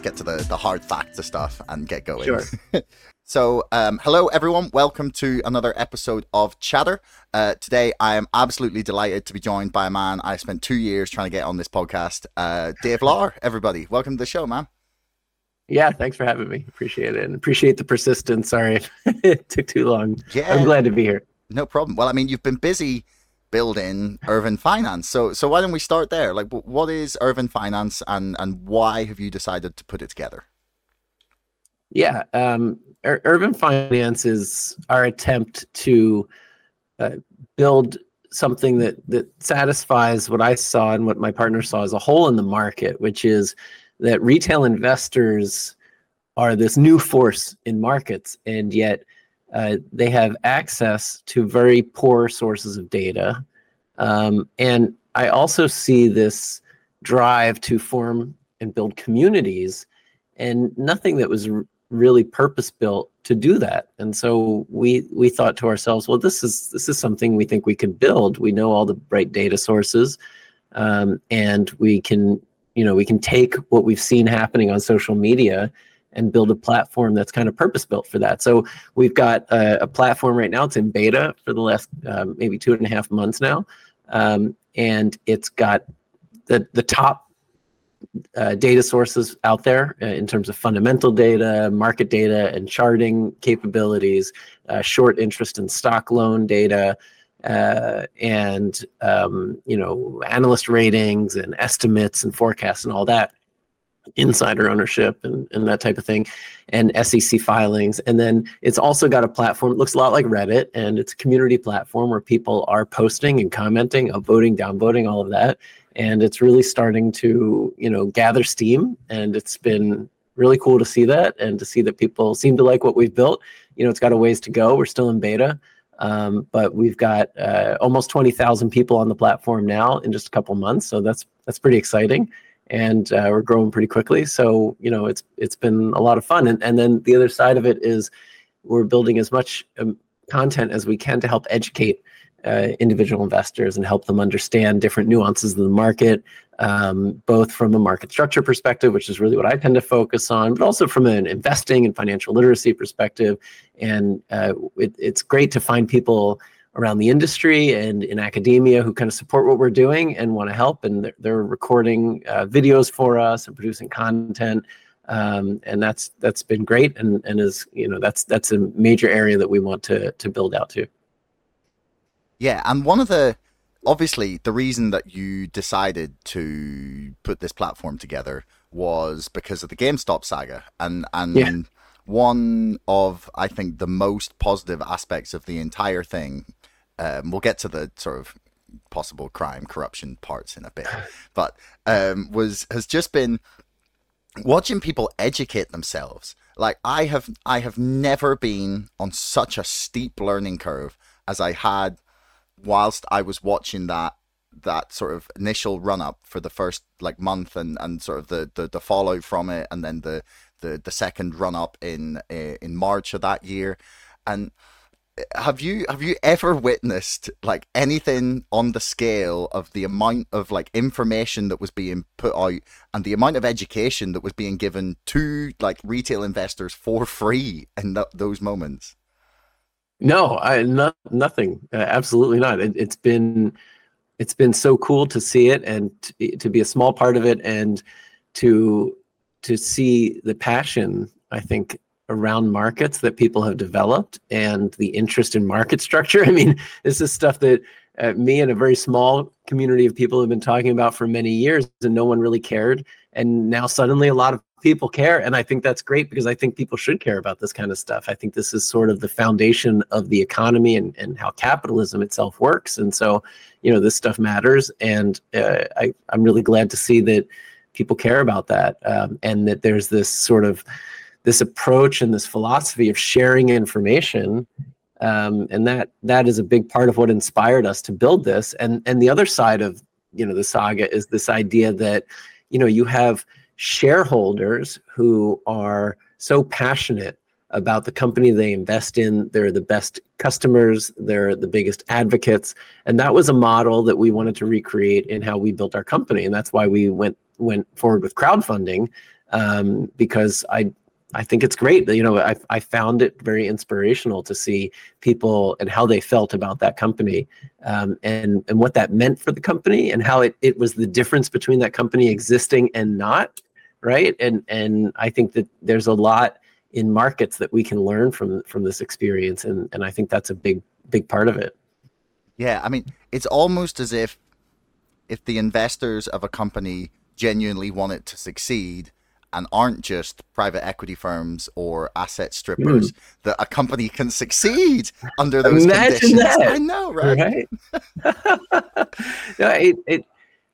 let's get to the the hard facts of stuff and get going. Sure. so, um, hello everyone. Welcome to another episode of Chatter. Uh, today, I am absolutely delighted to be joined by a man I spent two years trying to get on this podcast, uh, Dave Lauer. Everybody, welcome to the show, man. Yeah, thanks for having me. Appreciate it, and appreciate the persistence. Sorry it took too long. Yeah, I'm glad to be here. No problem. Well, I mean, you've been busy building Urvin Finance. So so why don't we start there? Like what is Urvin Finance and and why have you decided to put it together? Yeah, um, Urvin Finance is our attempt to uh, build something that that satisfies what I saw and what my partner saw as a hole in the market, which is that retail investors are this new force in markets, and yet uh, they have access to very poor sources of data. Um, and I also see this drive to form and build communities, and nothing that was r- really purpose built to do that. And so we we thought to ourselves, well, this is this is something we think we can build. We know all the right data sources, um, and we can you know we can take what we've seen happening on social media and build a platform that's kind of purpose built for that. So we've got a, a platform right now. It's in beta for the last um, maybe two and a half months now, um, and it's got the the top uh, data sources out there uh, in terms of fundamental data, market data, and charting capabilities, uh, short interest and stock loan data, uh, and um, you know analyst ratings and estimates and forecasts and all that insider ownership and, and that type of thing and sec filings. And then it's also got a platform it looks a lot like reddit and it's a community platform where people are posting and commenting upvoting downvoting all of that. And it's really starting to you know gather steam and it's been really cool to see that and to see that people seem to like what we've built. You know it's got a ways to go. We're still in beta um, but we've got uh, almost 20,000 people on the platform now in just a couple months. So that's that's pretty exciting and uh, we're growing pretty quickly. So you know, it's it's been a lot of fun. And and then the other side of it is we're building as much um, content as we can to help educate uh, individual investors and help them understand different nuances of the market, um, both from a market structure perspective, which is really what I tend to focus on, but also from an investing and financial literacy perspective. And uh, it, it's great to find people around the industry and in academia who kind of support what we're doing and want to help. And they're, they're recording uh, videos for us and producing content. Um, and that's that's been great and and is you know that's that's a major area that we want to to build out to. Yeah, and one of the obviously the reason that you decided to put this platform together was because of the GameStop saga and and yeah. one of I think the most positive aspects of the entire thing um, we'll get to the sort of possible crime, corruption parts in a bit, but um, was has just been watching people educate themselves. Like I have, I have never been on such a steep learning curve as I had whilst I was watching that that sort of initial run up for the first like month and and sort of the the, the fallout from it and then the the the second run up in uh, in March of that year and have you have you ever witnessed like anything on the scale of the amount of like information that was being put out and the amount of education that was being given to like retail investors for free in th- those moments? No i not nothing. Uh, absolutely not. It, has been it's been so cool to see it and to, to be a small part of it and to to see the passion i think around markets that people have developed and the interest in market structure. I mean, this is stuff that uh, me and a very small community of people have been talking about for many years, and no one really cared. And now suddenly a lot of people care. And I think that's great because I think people should care about this kind of stuff. I think this is sort of the foundation of the economy and, and how capitalism itself works. And so, you know, this stuff matters. And uh, I, I'm really glad to see that people care about that um, and that there's this sort of this approach and this philosophy of sharing information um, and that that is a big part of what inspired us to build this. And and the other side of you know the saga is this idea that you know you have shareholders who are so passionate about the company they invest in. They're the best customers. They're the biggest advocates. And that was a model that we wanted to recreate in how we built our company. And that's why we went went forward with crowdfunding um, because I I think it's great. that You know, I I found it very inspirational to see people and how they felt about that company, um, and and what that meant for the company, and how it it was the difference between that company existing and not, right? And and I think that there's a lot in markets that we can learn from from this experience, and and I think that's a big big part of it. Yeah, I mean, it's almost as if if the investors of a company genuinely want it to succeed and aren't just private equity firms or asset strippers, mm. that a company can succeed under those Imagine conditions. That. I know, right? right? no, it, it,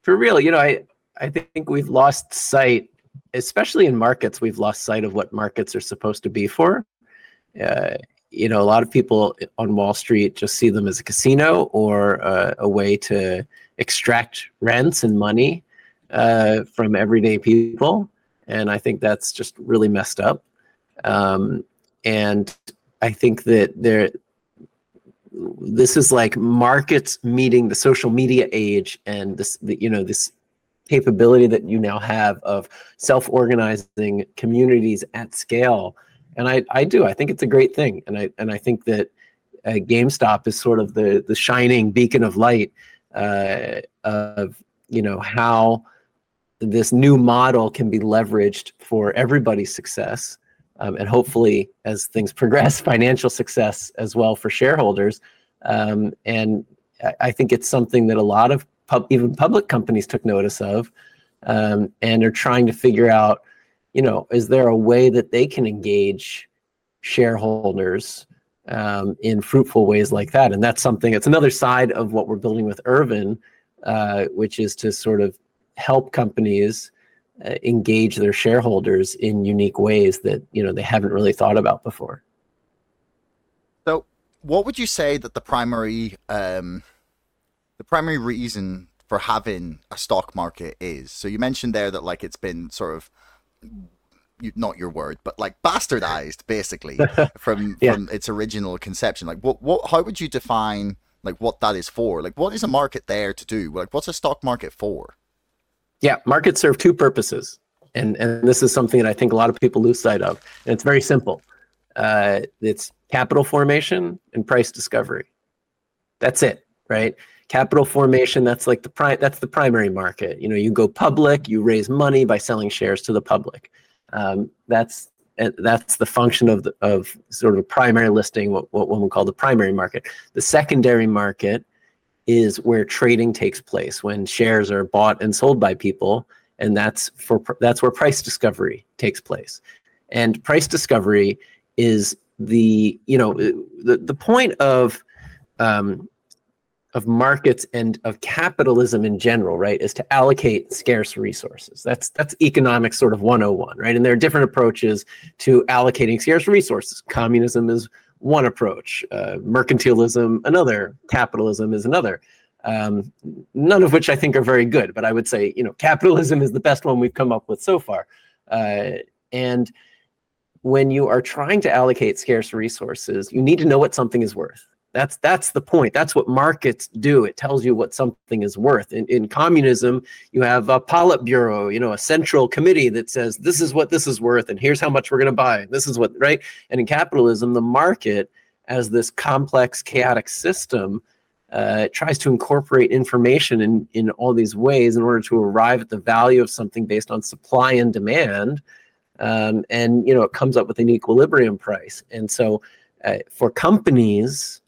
for real, you know, I, I think we've lost sight, especially in markets, we've lost sight of what markets are supposed to be for. Uh, you know, a lot of people on Wall Street just see them as a casino or uh, a way to extract rents and money uh, from everyday people and I think that's just really messed up. Um, and I think that there, this is like markets meeting the social media age, and this, the, you know, this capability that you now have of self-organizing communities at scale. And I, I do. I think it's a great thing, and I and I think that uh, GameStop is sort of the the shining beacon of light uh, of you know how this new model can be leveraged for everybody's success. Um, and hopefully, as things progress, financial success as well for shareholders. Um, and I, think it's something that a lot of pub, even public companies took notice of um, and are trying to figure out, you know, is there a way that they can engage shareholders um, in fruitful ways like that? And that's something, it's another side of what we're building with Urvin, uh, which is to sort of help companies uh, engage their shareholders in unique ways that you know they haven't really thought about before. So, what would you say that the primary um, the primary reason for having a stock market is? So you mentioned there that like it's been sort of not your word, but like bastardized basically from yeah. from its original conception. Like what what how would you define like what that is for? Like what is a market there to do? Like what's a stock market for? Yeah, markets serve two purposes. And, and this is something that I think a lot of people lose sight of. And it's very simple uh, it's capital formation and price discovery. That's it, right? Capital formation, that's like the that's the primary market. You know, you go public, you raise money by selling shares to the public. Um, that's that's the function of the, of sort of a primary listing, what, what one would call the primary market. The secondary market is where trading takes place when shares are bought and sold by people and that's for that's where price discovery takes place. And price discovery is the you know the, the point of um, of markets and of capitalism in general right is to allocate scarce resources. That's that's economics sort of 101 right? And there are different approaches to allocating scarce resources. Communism is one approach. Uh, mercantilism, another. Capitalism is another. Um, none of which I think are very good, but I would say, you know, capitalism is the best one we've come up with so far. Uh, and when you are trying to allocate scarce resources, you need to know what something is worth. That's that's the point. That's what markets do. It tells you what something is worth. In, in communism, you have a Politburo, you know, a central committee that says this is what this is worth, and here's how much we're going to buy. This is what right. And in capitalism, the market, as this complex, chaotic system, uh, tries to incorporate information in in all these ways in order to arrive at the value of something based on supply and demand. Um, and you know, it comes up with an equilibrium price. And so, uh, for companies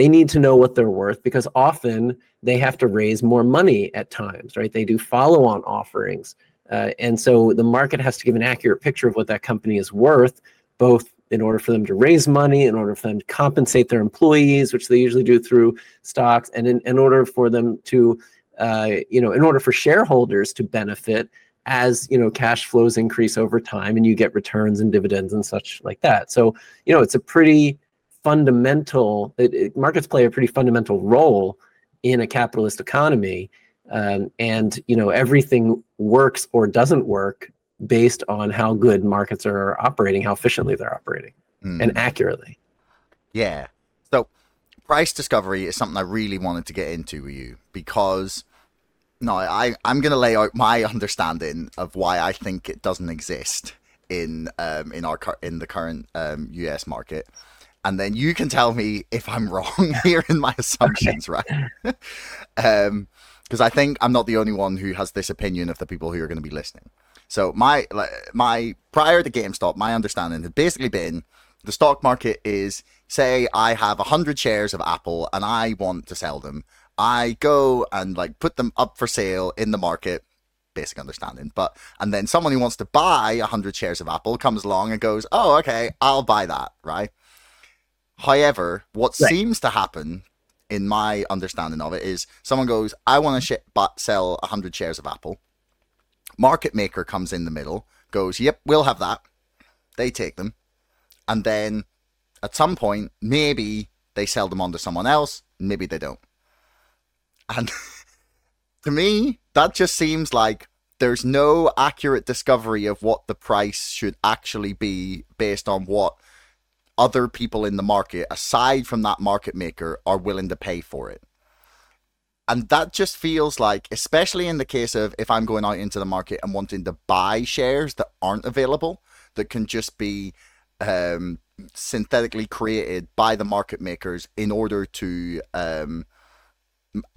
they need to know what they're worth because often they have to raise more money at times, right? They do follow on offerings. Uh, and so the market has to give an accurate picture of what that company is worth, both in order for them to raise money, in order for them to compensate their employees, which they usually do through stocks, and in, in order for them to, uh, you know, in order for shareholders to benefit as you know cash flows increase over time and you get returns and dividends and such like that. So you know it's a pretty fundamental it, it, markets play a pretty fundamental role in a capitalist economy um, and you know everything works or doesn't work based on how good markets are operating how efficiently they're operating mm. and accurately yeah so price discovery is something i really wanted to get into with you because No, I I'm gonna lay out my understanding of why I think it doesn't exist in um in our in the current um U.S. market, and then you can tell me if I'm wrong here in my assumptions, right? um, because I think I'm not the only one who has this opinion of the people who are going to be listening. So my my prior to GameStop, my understanding had basically been the stock market is say I have a hundred shares of Apple and I want to sell them. I go and like put them up for sale in the market. Basic understanding, but and then someone who wants to buy a hundred shares of Apple comes along and goes, "Oh, okay, I'll buy that." Right. However, what right. seems to happen in my understanding of it is someone goes, I want to sh- sell 100 shares of Apple. Market maker comes in the middle, goes, Yep, we'll have that. They take them. And then at some point, maybe they sell them on to someone else, maybe they don't. And to me, that just seems like there's no accurate discovery of what the price should actually be based on what other people in the market, aside from that market maker, are willing to pay for it. And that just feels like, especially in the case of if I'm going out into the market and wanting to buy shares that aren't available, that can just be um, synthetically created by the market makers in order to um,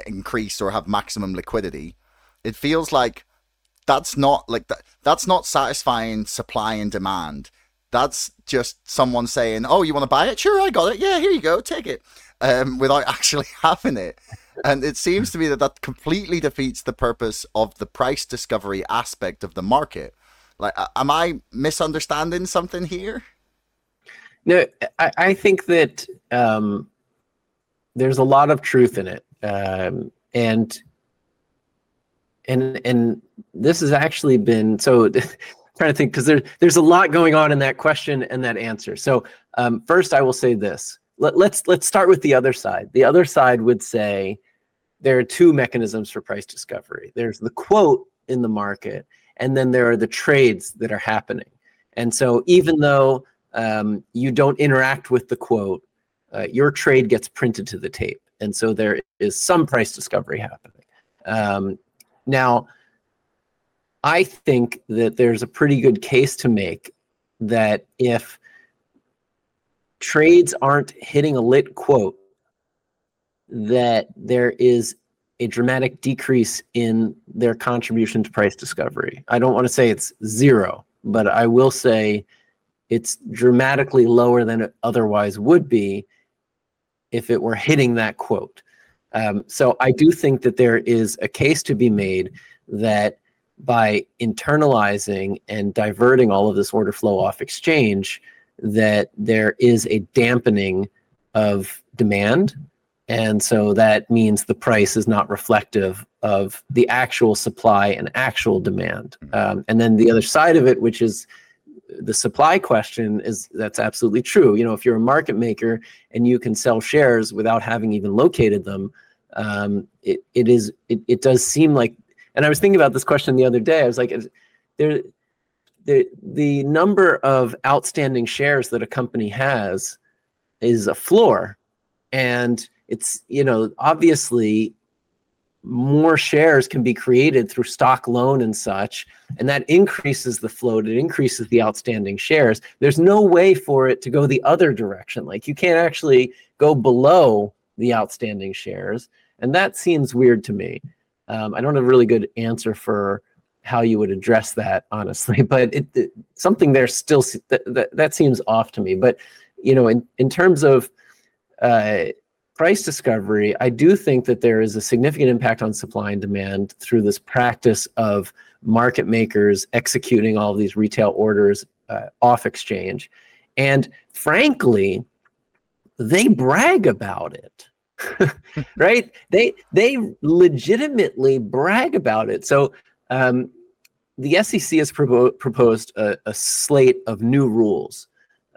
increase or have maximum liquidity. It feels like that's not like that. That's not satisfying supply and demand that's just someone saying, "Oh, you want to buy it? Sure, I got it. Yeah, here you go, take it," um, without actually having it. And it seems to me that that completely defeats the purpose of the price discovery aspect of the market. Like, am I misunderstanding something here? No, I, I think that um, there's a lot of truth in it, um, and and and this has actually been so. trying to think because there, there's a lot going on in that question and that answer. So um, first, I will say this. Let, let's let's start with the other side. The other side would say there are two mechanisms for price discovery. There's the quote in the market, and then there are the trades that are happening. And so even though um, you don't interact with the quote, uh, your trade gets printed to the tape, and so there is some price discovery happening. Um, now I think that there's a pretty good case to make that if trades aren't hitting a lit quote, that there is a dramatic decrease in their contribution to price discovery. I don't want to say it's zero, but I will say it's dramatically lower than it otherwise would be if it were hitting that quote. Um, so I do think that there is a case to be made that by internalizing and diverting all of this order flow off exchange that there is a dampening of demand. And so that means the price is not reflective of the actual supply and actual demand. Mm-hmm. um, and then the other side of it which is the supply question is that's absolutely true. You know if you're a market maker and you can sell shares without having even located them um, it, it is it, it does seem like and I was thinking about this question the other day. I was like, there, the the number of outstanding shares that a company has is a floor, and it's you know obviously more shares can be created through stock loan and such and that increases the float it increases the outstanding shares. There's no way for it to go the other direction. Like you can't actually go below the outstanding shares. And that seems weird to me um, I don't have a really good answer for how you would address that, honestly, but it, it something there still that, that, that seems off to me. But you know, in in terms of uh, price discovery, I do think that there is a significant impact on supply and demand through this practice of market makers executing all of these retail orders uh, off exchange, and frankly, they brag about it. right? They they legitimately brag about it. So um, the SEC has propo- proposed a, a, slate of new rules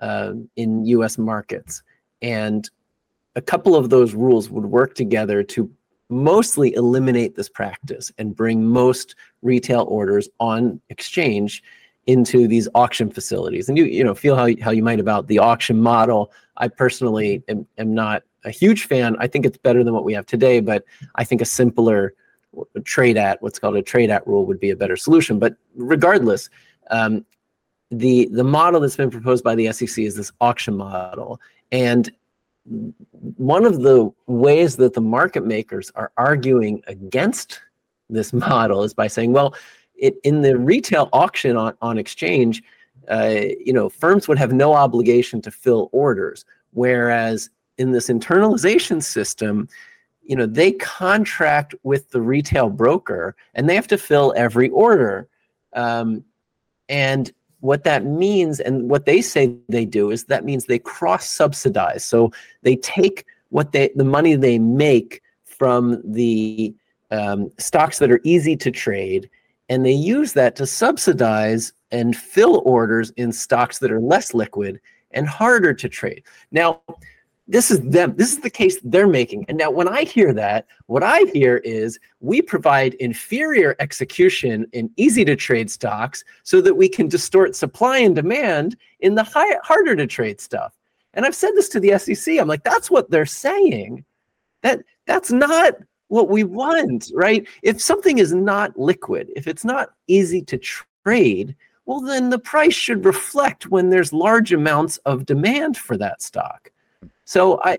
uh, in U.S. markets, and a couple of those rules would work together to mostly eliminate this practice and bring most retail orders on exchange into these auction facilities. And you you know feel how how you might about the auction model. I personally am, am not a huge fan. I think it's better than what we have today, but I think a simpler trade at what's called a trade at rule would be a better solution. But regardless, um, the the model that's been proposed by the SEC is this auction model, and one of the ways that the market makers are arguing against this model is by saying, well, it, in the retail auction on, on exchange, uh, you know, firms would have no obligation to fill orders, whereas in this internalization system, you know, they contract with the retail broker and they have to fill every order. Um, and what that means and what they say they do is that means they cross subsidize so they take what they the money they make from the um, stocks that are easy to trade and they use that to subsidize and fill orders in stocks that are less liquid and harder to trade now this is them this is the case they're making. And now when i hear that what i hear is we provide inferior execution in easy to trade stocks so that we can distort supply and demand in the high, harder to trade stuff. And i've said this to the sec i'm like that's what they're saying. That that's not what we want right? If something is not liquid if it's not easy to trade well then the price should reflect when there's large amounts of demand for that stock so I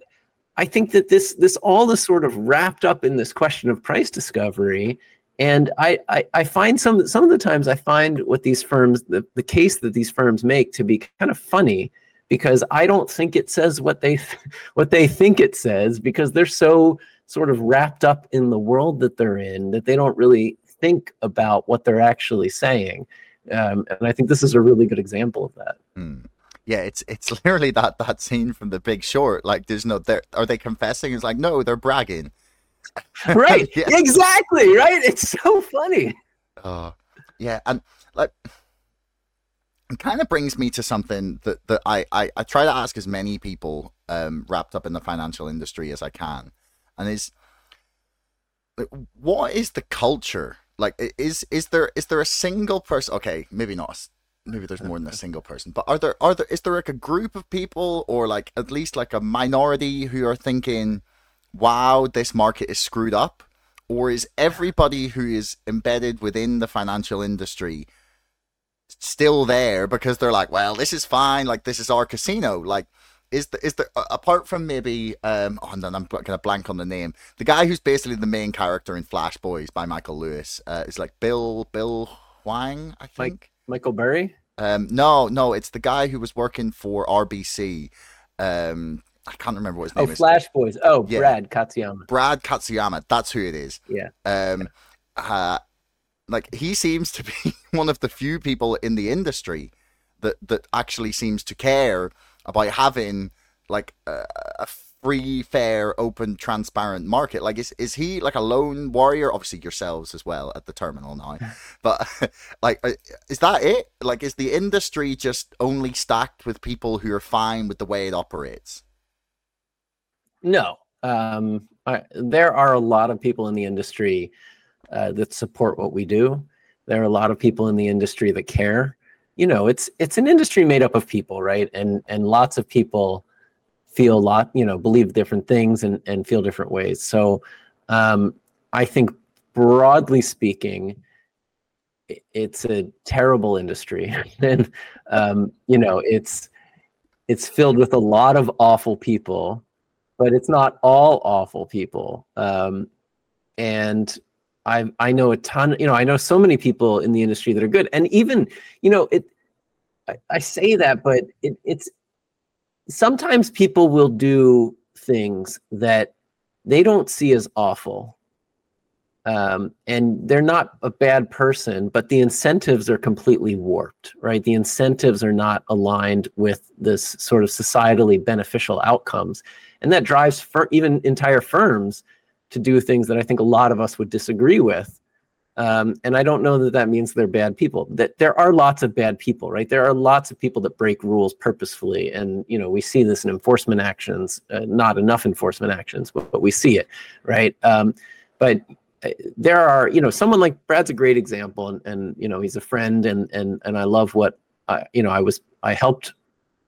I think that this this all is sort of wrapped up in this question of price discovery. And I, I, I find some some of the times I find what these firms the, the case that these firms make to be kind of funny because I don't think it says what they what they think it says because they're so sort of wrapped up in the world that they're in that they don't really think about what they're actually saying. Um, and I think this is a really good example of that. Mm yeah, it's it's literally that that scene from The Big Short. Like, there's no there. Are they confessing? It's like, no, they're bragging. Right. yeah. Exactly. Right. It's so funny. Oh, yeah, and like, it kind of brings me to something that that I I, I try to ask as many people um wrapped up in the financial industry as I can, and is like, what is the culture like? Is is there is there a single person? Okay, maybe not maybe there's more than a single person but are there are there is there like a group of people or like at least like a minority who are thinking wow this market is screwed up or is everybody who is embedded within the financial industry still there because they're like well this is fine like this is our casino like is the is the apart from maybe um oh, I'm gonna blank on the name. The guy who's basically the main character in Flash Boys by Michael Lewis uh, is like Bill Bill Huang I think? Mike, Michael Burry um, no, no, it's the guy who was working for RBC. Um, I can't remember what his oh, name oh, is. Flash Boys. Oh, yeah. Brad Katsuyama. Brad Katsuyama. That's who it is. Yeah. Um, uh, like he seems to be one of the few people in the industry that that actually seems to care about having like a, a free, fair, open, transparent market? Like, is is he like a lone warrior? Obviously, yourselves as well at the terminal now, but like, uh, is that it? Like, is the industry just only stacked with people who are fine with the way it operates? No, um, I, there are a lot of people in the industry uh, that support what we do. There are a lot of people in the industry that care. You know, it's it's an industry made up of people, right? And and lots of people feel a lot, you know, believe different things and, and feel different ways. So um, I think broadly speaking, it's a terrible industry. and, um, you know, it's, it's filled with a lot of awful people, but it's not all awful people. Um, and I, I know a ton, you know, I know so many people in the industry that are good. And even, you know, it, I, I say that, but it, it's sometimes people will do things that they don't see as awful. Um, and they're not a bad person, but the incentives are completely warped, right? The incentives are not aligned with this sort of societally beneficial outcomes. And that drives even entire firms to do things that I think a lot of us would disagree with. Um, and I don't know that that means they're bad people. That there are lots of bad people, right? There are lots of people that break rules purposefully, and you know we see this in enforcement actions. Uh, not enough enforcement actions, but, but we see it, right? Um, but uh, there are, you know, someone like Brad's a great example, and and you know he's a friend, and and and I love what I, you know I was I helped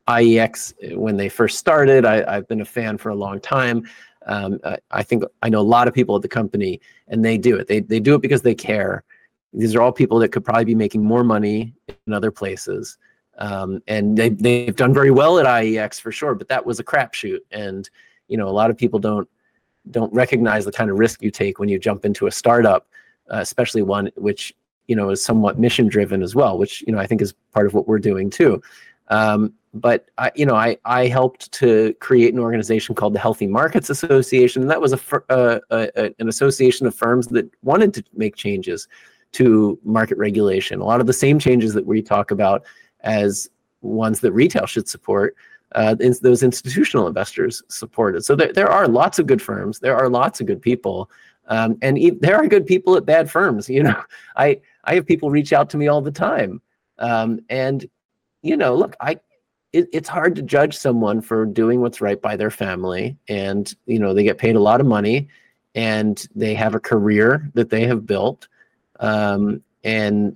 IEX when they first started. I, I've been a fan for a long time. Um, I, I think I know a lot of people at the company, and they do it. They they do it because they care. These are all people that could probably be making more money in other places, um, and they they've done very well at IEX for sure. But that was a crapshoot, and you know a lot of people don't don't recognize the kind of risk you take when you jump into a startup, uh, especially one which you know is somewhat mission driven as well, which you know I think is part of what we're doing too. Um, but I, you know, I I helped to create an organization called the Healthy Markets Association, and that was a, uh, a, an association of firms that wanted to make changes to market regulation. A lot of the same changes that we talk about as ones that retail should support. Uh, those institutional investors supported. So there, there are lots of good firms. There are lots of good people, um, and e- there are good people at bad firms. You know, I I have people reach out to me all the time, um, and you know, look, I it, it's hard to judge someone for doing what's right by their family, and you know, they get paid a lot of money, and they have a career that they have built, um, and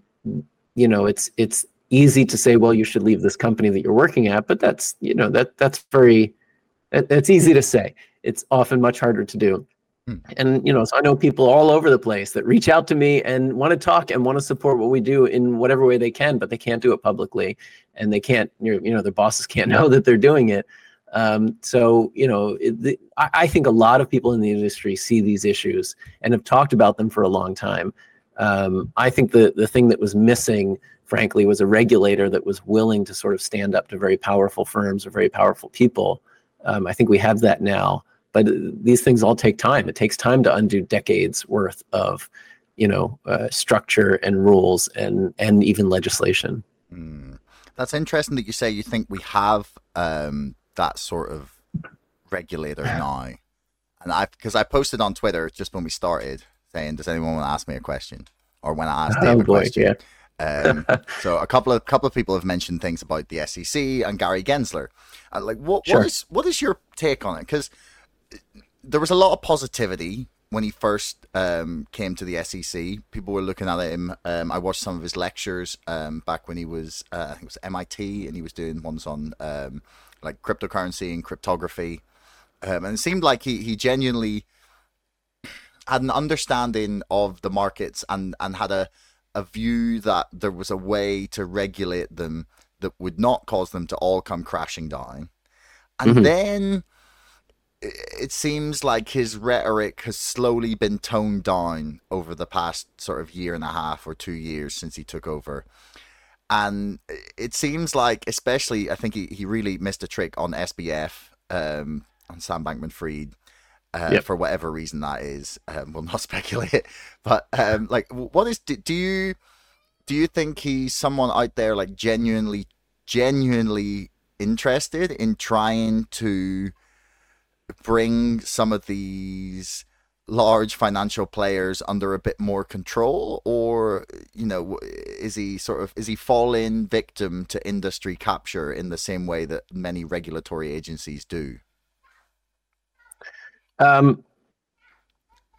you know, it's it's easy to say, well, you should leave this company that you're working at, but that's you know that that's very that's easy to say. It's often much harder to do. Hmm. And you know, so I know people all over the place that reach out to me and want to talk and want to support what we do in whatever way they can, but they can't do it publicly, and they can't. You know, their bosses can't know that they're doing it. Um, so you know, it, the, I, I, think a lot of people in the industry see these issues and have talked about them for a long time. Um, I think the the thing that was missing, frankly, was a regulator that was willing to sort of stand up to very powerful firms or very powerful people. Um, I think we have that now but these things all take time it takes time to undo decades worth of you know uh, structure and rules and and even legislation mm. that's interesting that you say you think we have um, that sort of regulator now and i because i posted on twitter just when we started saying does anyone want to ask me a question or when i asked oh, Dave a question yeah. Um, so a couple of couple of people have mentioned things about the SEC and Gary Gensler. Uh, like, what sure. what is what is your take on it? Because there was a lot of positivity when he first um, came to the SEC. People were looking at him. Um, I watched some of his lectures um, back when he was, uh, I think it was MIT, and he was doing ones on um, like cryptocurrency and cryptography. Um, and it seemed like he, he genuinely had an understanding of the markets and, and had a, a view that there was a way to regulate them that would not cause them to all come crashing down. And mm-hmm. then it seems like his rhetoric has slowly been toned down over the past sort of year and a half or two years since he took over. And it seems like, especially, I think he, he really missed a trick on SBF, um, on Sam Bankman Fried, uh, yep. for whatever reason that is. Um, we'll not speculate. But, um, like, what is, do, do you, do you think he's someone out there, like, genuinely, genuinely interested in trying to bring some of these large financial players under a bit more control or you know is he sort of is he falling victim to industry capture in the same way that many regulatory agencies do um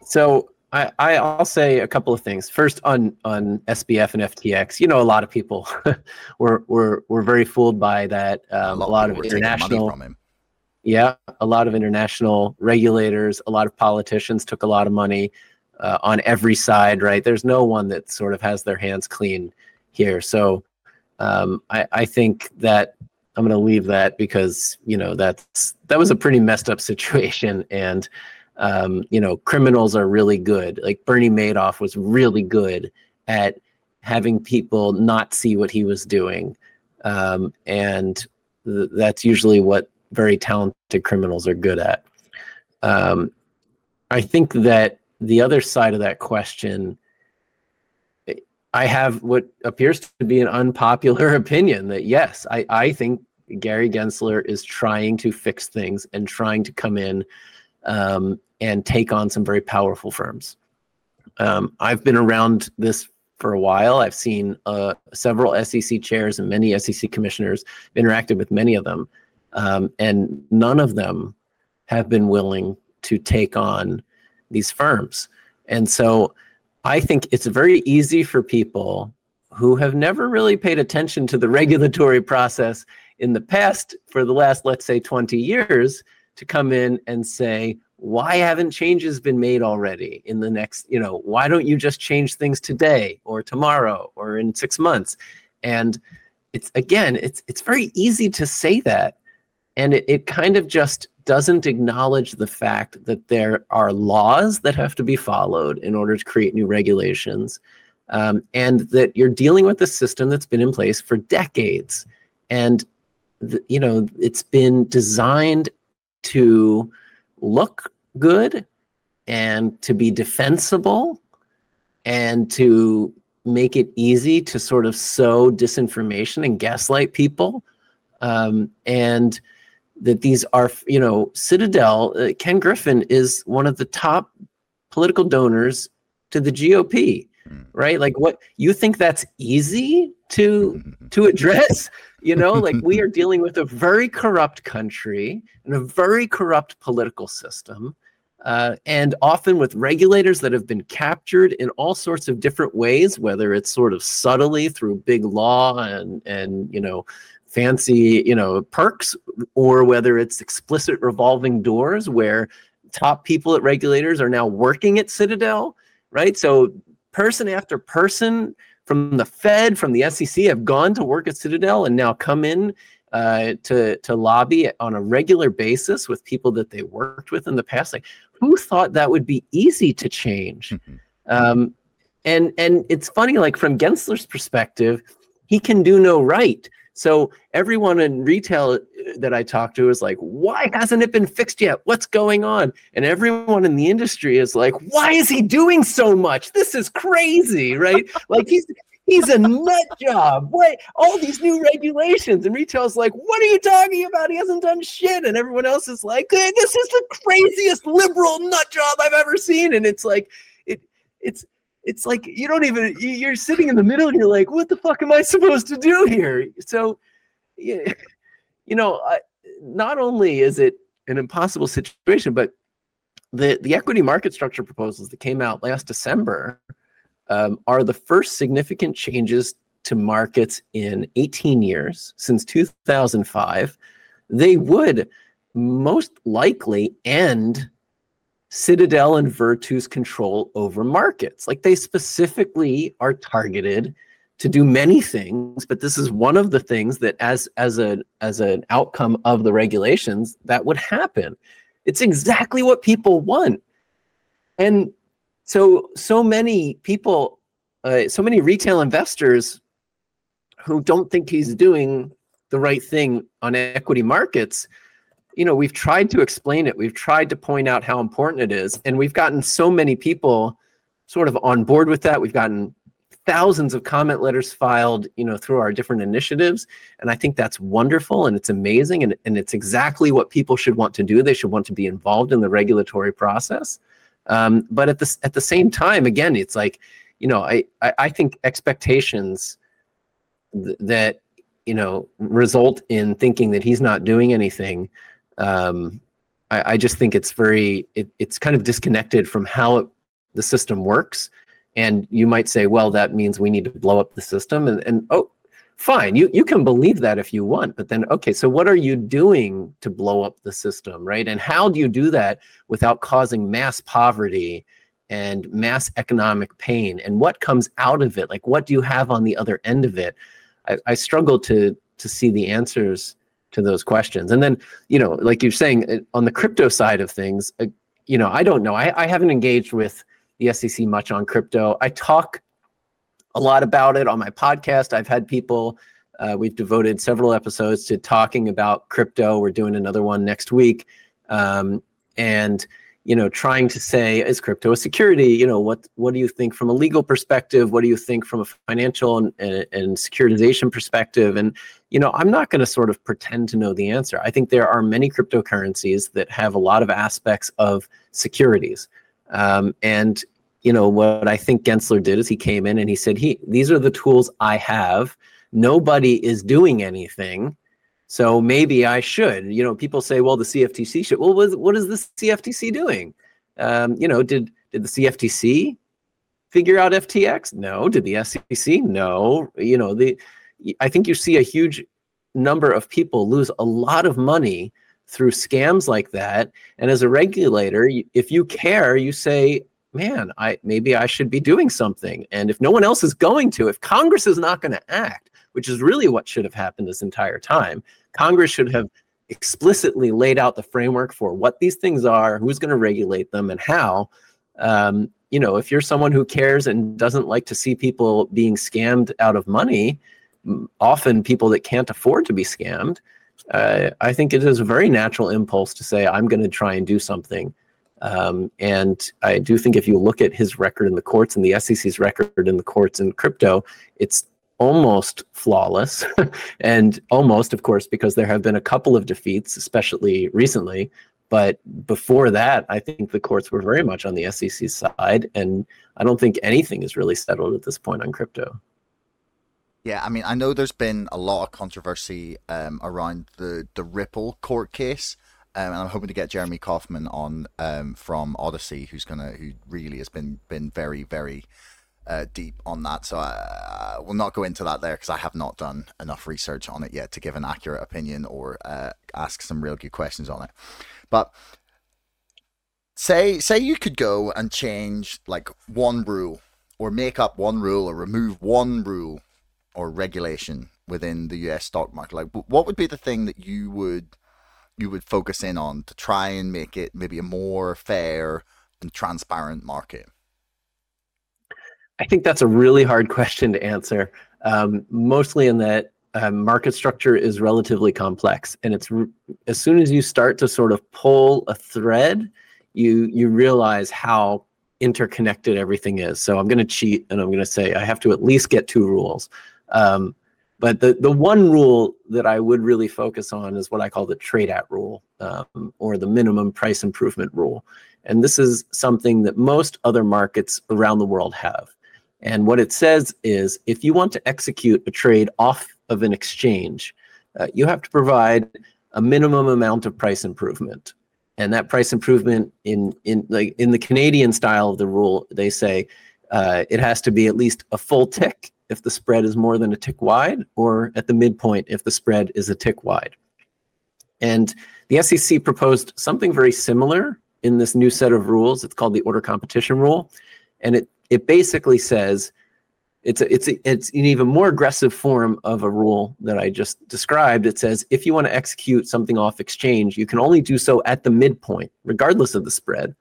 so I, I'll say a couple of things. First, on on SBF and FTX, you know, a lot of people were were were very fooled by that. Um, a lot, a lot of international yeah, a lot of international regulators, a lot of politicians took a lot of money uh, on every side, right? There's no one that sort of has their hands clean here. So um, I, I think that I'm going to leave that because you know that's that was a pretty messed up situation, and um, you know criminals are really good. Like Bernie Madoff was really good at having people not see what he was doing, um, and th- that's usually what very talented criminals are good at. Um, I think that the other side of that question, I have what appears to be an unpopular opinion that yes, I, I think Gary Gensler is trying to fix things and trying to come in um, and take on some very powerful firms. Um, I've been around this for a while. I've seen uh, several SEC chairs and many SEC commissioners interacted with many of them. Um, and none of them have been willing to take on these firms. And so I think it's very easy for people who have never really paid attention to the regulatory process in the past for the last, let's say, 20 years to come in and say, why haven't changes been made already in the next you know why don't you just change things today or tomorrow or in six months and it's again it's it's very easy to say that and it, it kind of just doesn't acknowledge the fact that there are laws that have to be followed in order to create new regulations um, and that you're dealing with a system that's been in place for decades. And the, you know it's been designed to look good and to be defensible and to make it easy to sort of sow disinformation and gaslight people. Um, and that these are you know citadel uh, ken griffin is one of the top political donors to the gop hmm. right like what you think that's easy to to address you know like we are dealing with a very corrupt country and a very corrupt political system uh, and often with regulators that have been captured in all sorts of different ways, whether it's sort of subtly through big law and and you know fancy you know perks, or whether it's explicit revolving doors where top people at regulators are now working at Citadel, right? So person after person from the Fed, from the SEC, have gone to work at Citadel and now come in uh, to to lobby on a regular basis with people that they worked with in the past. Like, who thought that would be easy to change? Mm-hmm. Um, and and it's funny, like from Gensler's perspective, he can do no right. So everyone in retail uh, that I talk to is like, why hasn't it been fixed yet? What's going on? And everyone in the industry is like, why is he doing so much? This is crazy, right? like he's He's a nut job. What all these new regulations and retail's like, what are you talking about? He hasn't done shit. And everyone else is like, this is the craziest liberal nut job I've ever seen. And it's like, it it's it's like you don't even you're sitting in the middle and you're like, what the fuck am I supposed to do here? So you know, not only is it an impossible situation, but the the equity market structure proposals that came out last December um, are the first significant changes to markets in 18 years since 2005. They would most likely end Citadel and Virtu's control over markets. Like they specifically are targeted to do many things, but this is one of the things that as as a as an outcome of the regulations that would happen. It's exactly what people want. And so so many people uh, so many retail investors who don't think he's doing the right thing on equity markets you know we've tried to explain it. We've tried to point out how important it is and we've gotten so many people sort of on board with that. We've gotten thousands of comment letters filed you know through our different initiatives and i think that's wonderful and it's amazing and, and it's exactly what people should want to do. They should want to be involved in the regulatory process. Um, but at the at the same time, again, it's like, you know, I I, I think expectations th- that you know result in thinking that he's not doing anything. Um, I, I just think it's very it, it's kind of disconnected from how it, the system works. And you might say, well, that means we need to blow up the system. And, and oh, fine. You you can believe that if you want. But then okay so what are you doing to blow up the system right? And how do you do that without causing mass poverty and mass economic pain? And what comes out of it? Like what do you have on the other end of it? I, I struggle to to see the answers to those questions and then you know like you're saying on the crypto side of things uh, you know i don't know I, I haven't engaged with the sec much on crypto i talk a lot about it on my podcast. I've had people, uh, we've devoted several episodes to talking about crypto. We're doing another one next week. Um, and, you know, trying to say, is crypto a security? You know, what, what do you think from a legal perspective? What do you think from a financial and, and, and securitization perspective? And, you know, I'm not going to sort of pretend to know the answer. I think there are many cryptocurrencies that have a lot of aspects of securities. Um, and you know what I think Gensler did is he came in and he said, "He these are the tools I have. Nobody is doing anything." So maybe I should. You know, people say, well, the CFTC should. Well, what, is the CFTC doing? Um, you know, did did the CFTC figure out FTX? No. Did the SEC? No. You know, the I think you see a huge number of people lose a lot of money through scams like that. And as a regulator, if you care, you say, man, I maybe I should be doing something. And if no one else is going to, if Congress is not going to act, which is really what should have happened this entire time, Congress should have explicitly laid out the framework for what these things are, who's going to regulate them, and how. Um, you know, if you're someone who cares and doesn't like to see people being scammed out of money, often people that can't afford to be scammed, uh, I think it is a very natural impulse to say, I'm going to try and do something. Um, and I do think if you look at his record in the courts and the SEC's record in the courts in crypto, it's almost flawless. and almost, of course, because there have been a couple of defeats, especially recently. But before that, I think the courts were very much on the SEC side. And I don't think anything is really settled at this point on crypto. Yeah, I mean, I know there's been a lot of controversy um, around the, the Ripple court case. Um, and I'm hoping to get Jeremy Kauffman on um, from Odysee, who's gonna, who really has been been very, very uh, deep on that. So I, I will not go into that there because I have not done enough research on it yet to give an accurate opinion or uh, ask some real good questions on it. But say say you could go and change like one rule or make up one rule or remove one rule or regulation within the US stock market like what would be the thing that you would you would focus in on to try and make it maybe a more fair and transparent market I think that's a really hard question to answer, um, mostly in that um, market structure is relatively complex, and it's re- as soon as you start to sort of pull a thread, you you realize how interconnected everything is. So I'm going to cheat, and I'm going to say I have to at least get two rules. Um, but the the one rule that I would really focus on is what I call the trade at rule, um, or the minimum price improvement rule. And this is something that most other markets around the world have. And what it says is if you want to execute a trade off of an exchange, uh, you have to provide a minimum amount of price improvement. And that price improvement in in like in the Canadian style of the rule, they say uh, it has to be at least a full tick if the spread is more than a tick wide, or at the midpoint if the spread is a tick wide. And the SEC proposed something very similar in this new set of rules. It's called the order competition rule, and it it basically says it's a, it's a, it's an even more aggressive form of a rule that I just described. It says if you want to execute something off exchange, you can only do so at the midpoint, regardless of the spread.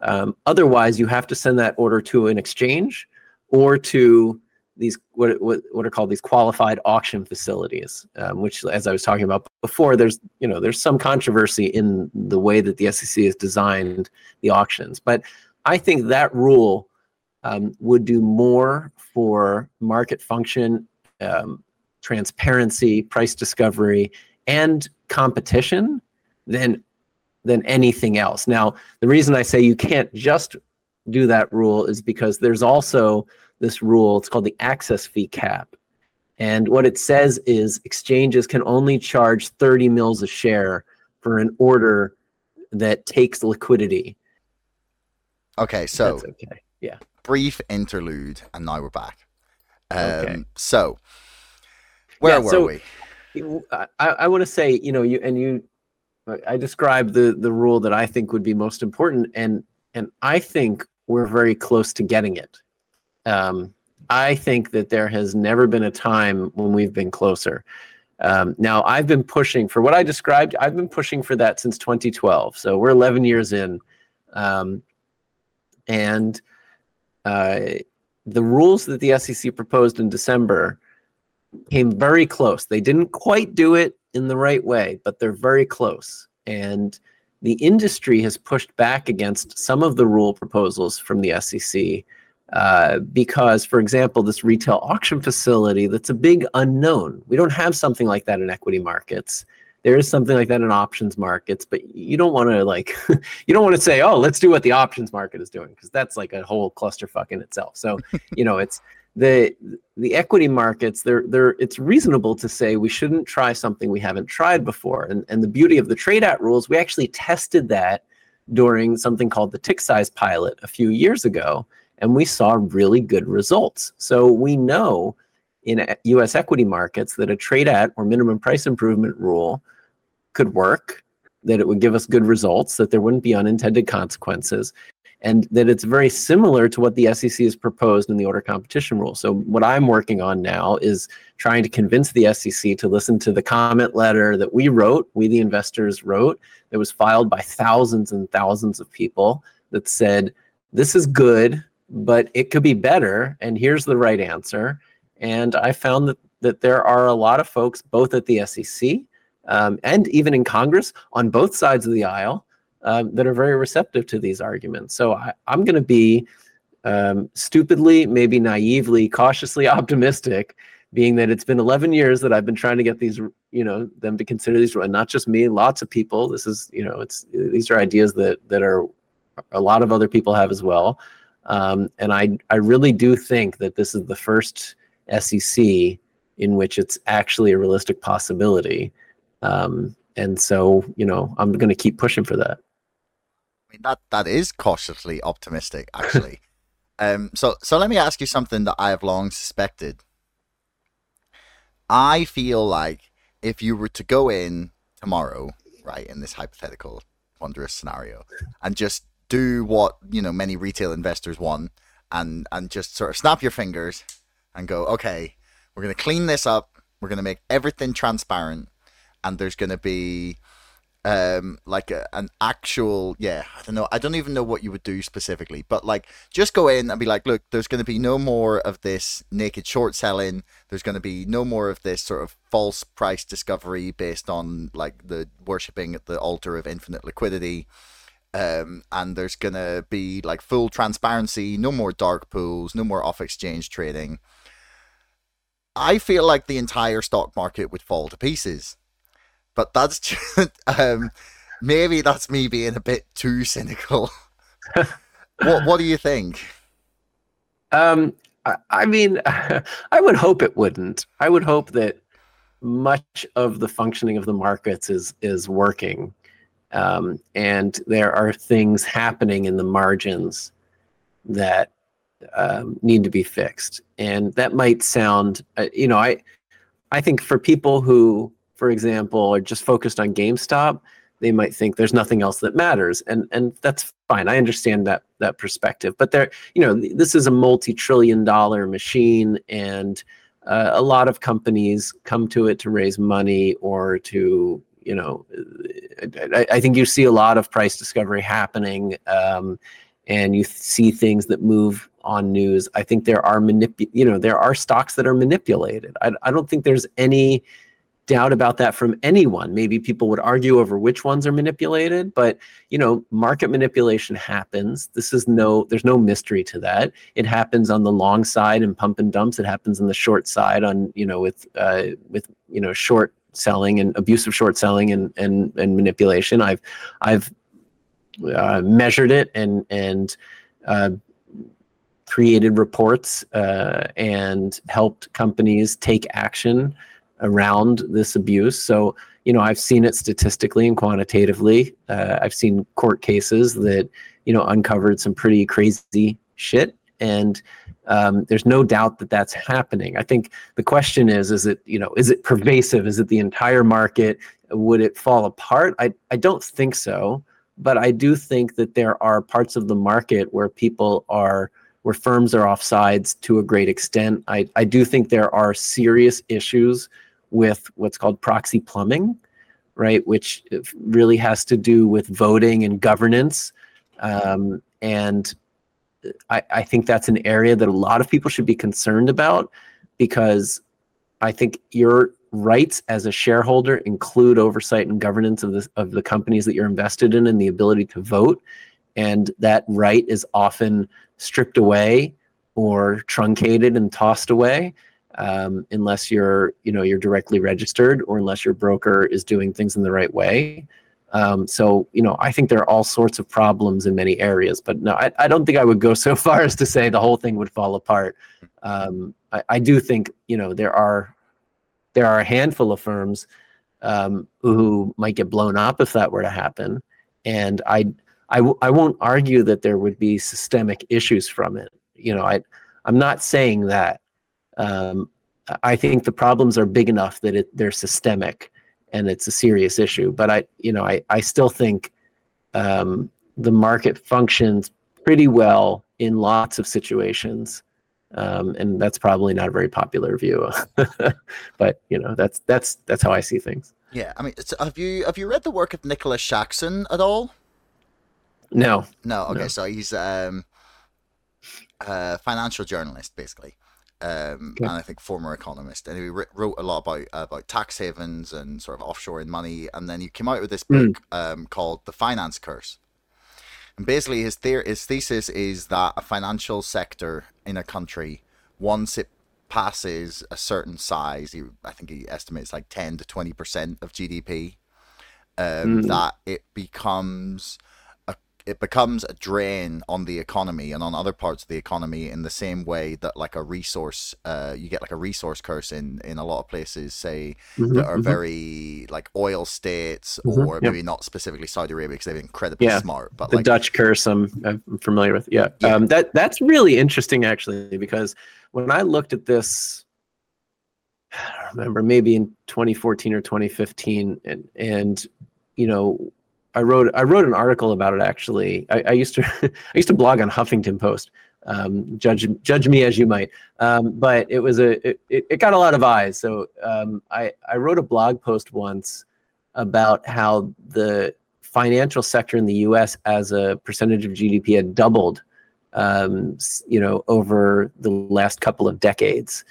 Um, otherwise, you have to send that order to an exchange or to these what, what, what are called these qualified auction facilities, um, which, as I was talking about before, there's you know there's some controversy in the way that the SEC has designed the auctions, but I think that rule um, would do more for market function, um, transparency, price discovery, and competition than than anything else. Now, the reason I say you can't just do that rule is because there's also this rule. It's called the access fee cap. And what it says is exchanges can only charge 30 mils a share for an order that takes liquidity. Okay, so That's okay. Yeah brief interlude, and now we're back. Um, okay. So, where yeah, were so, we? I, I want to say, you know, you and you, I described the the rule that I think would be most important, and and I think we're very close to getting it. Um, I think that there has never been a time when we've been closer. Um, now, I've been pushing for what I described. I've been pushing for that since 2012. So we're 11 years in, um, and uh, the rules that the SEC proposed in December came very close. They didn't quite do it in the right way, but they're very close. And the industry has pushed back against some of the rule proposals from the SEC uh, because, for example, this retail auction facility that's a big unknown. We don't have something like that in equity markets there is something like that in options markets but you don't want to like you don't want to say oh let's do what the options market is doing because that's like a whole clusterfuck in itself. So you know it's the the equity markets they're they're it's reasonable to say we shouldn't try something we haven't tried before. And and the beauty of the trade at rules we actually tested that during something called the tick size pilot a few years ago and we saw really good results. So we know in US equity markets that a trade at or minimum price improvement rule could work. that it would give us good results, that there wouldn't be unintended consequences, and that it's very similar to what the SEC has proposed in the order competition rule. So what I'm working on now is trying to convince the SEC to listen to the comment letter that we wrote, we the investors wrote, that was filed by thousands and thousands of people that said this is good, but it could be better, and here's the right answer. And I found that that there are a lot of folks, both at the SEC um, and even in Congress, on both sides of the aisle, um, that are very receptive to these arguments. So I, am going to be um, stupidly, maybe naively, cautiously optimistic, being that it's been 11 years that I've been trying to get these, you know, them to consider these, and not just me, lots of people. This is, you know, it's these are ideas that that are a lot of other people have as well. Um, and I I really do think that this is the first SEC in which it's actually a realistic possibility. Um, and so, you know, I'm going to keep pushing for that. I mean, that that is cautiously optimistic, actually. um, so so let me ask you something that I have long suspected. I feel like if you were to go in tomorrow, right, in this hypothetical wondrous scenario, and just do what you know many retail investors want, and and just sort of snap your fingers and go, okay, we're gonna clean this up, we're gonna make everything transparent, and there's gonna be um like a, an actual yeah i don't know i don't even know what you would do specifically but like just go in and be like look there's going to be no more of this naked short selling. There's going to be no more of this sort of false price discovery based on like the worshipping at the altar of infinite liquidity. Um, and there's going to be like full transparency no more dark pools no more off exchange trading. I feel like the entire stock market would fall to pieces but that's just, um, maybe that's me being a bit too cynical. what What do you think? Um, I, I mean, I would hope it wouldn't. I would hope that much of the functioning of the markets is is working, um, and there are things happening in the margins that um, need to be fixed. And that might sound, uh, you know, I I think for people who for example, are just focused on GameStop, they might think there's nothing else that matters, and and that's fine. I understand that that perspective, but there, you know, this is a multi-trillion-dollar machine, and uh, a lot of companies come to it to raise money or to you know I, I, think you see a lot of price discovery happening um, and you see things that move on news i think there are manip- you know there are stocks that are manipulated I, I don't think there's any doubt about that from anyone. Maybe people would argue over which ones are manipulated, but you know, market manipulation happens. This is no there's no mystery to that. It happens on the long side and pump and dumps. It happens on the short side on, you know, with uh with you know, short selling and abusive short selling and and and manipulation. I've I've uh, measured it and and uh, created reports uh, and helped companies take action around this abuse. So, you know, I've seen it statistically and quantitatively. Uh, I've seen court cases that, you know, uncovered some pretty crazy shit. And um, there's no doubt that that's happening. I think the question is, is it, you know, is it pervasive? Is it the entire market? Would it fall apart? I, I don't think so. But I do think that there are parts of the market where people are where firms are offsides to a great extent. I, I do think there are serious issues with what's called proxy plumbing, right? Which really has to do with voting and governance. Um, and I, I think that's an area that a lot of people should be concerned about because I think your rights as a shareholder include oversight and governance of the of the companies that you're invested in and the ability to vote. And that right is often stripped away or truncated and tossed away um, unless you're you know you're directly registered or unless your broker is doing things in the right way. Um, so you know I think there are all sorts of problems in many areas, but no, I, I don't think I would go so far as to say the whole thing would fall apart. Um, I, I do think you know there are there are a handful of firms um, who might get blown up if that were to happen, and I I w- I won't argue that there would be systemic issues from it. You know I I'm not saying that um, I think the problems are big enough that it, they're systemic, and it's a serious issue. But I, you know, I I still think um, the market functions pretty well in lots of situations. Um, and that's probably not a very popular view, but you know that's that's that's how I see things. Yeah, I mean, have you have you read the work of Nicholas Shaxson at all? No. No. Okay, no. so he's um, a financial journalist, basically, um, okay. and I think former economist, and he wrote a lot about about tax havens and sort of offshoring money, and then he came out with this hmm. book mm. um, called The Finance Curse. And basically, his, the- his thesis is that a financial sector in a country, once it passes a certain size, he, I think he estimates like 10 to 20% of GDP, um, mm. that it becomes it becomes a drain on the economy and on other parts of the economy in the same way that like a resource uh, you get like a resource curse in in a lot of places say mm-hmm, that are mm-hmm. very like oil states mm-hmm, or maybe yep. not specifically saudi arabia because they're incredibly yeah, smart but the like, dutch curse I'm, I'm familiar with yeah, yeah. Um, that that's really interesting actually because when i looked at this I don't remember maybe in 2014 or 2015 and and you know I wrote I wrote an article about it actually. I, I used to I used to blog on Huffington Post. Um, judge judge me as you might, um, but it was a it, it got a lot of eyes. So um, I I wrote a blog post once about how the financial sector in the U.S. as a percentage of GDP had doubled, um, you know, over the last couple of decades,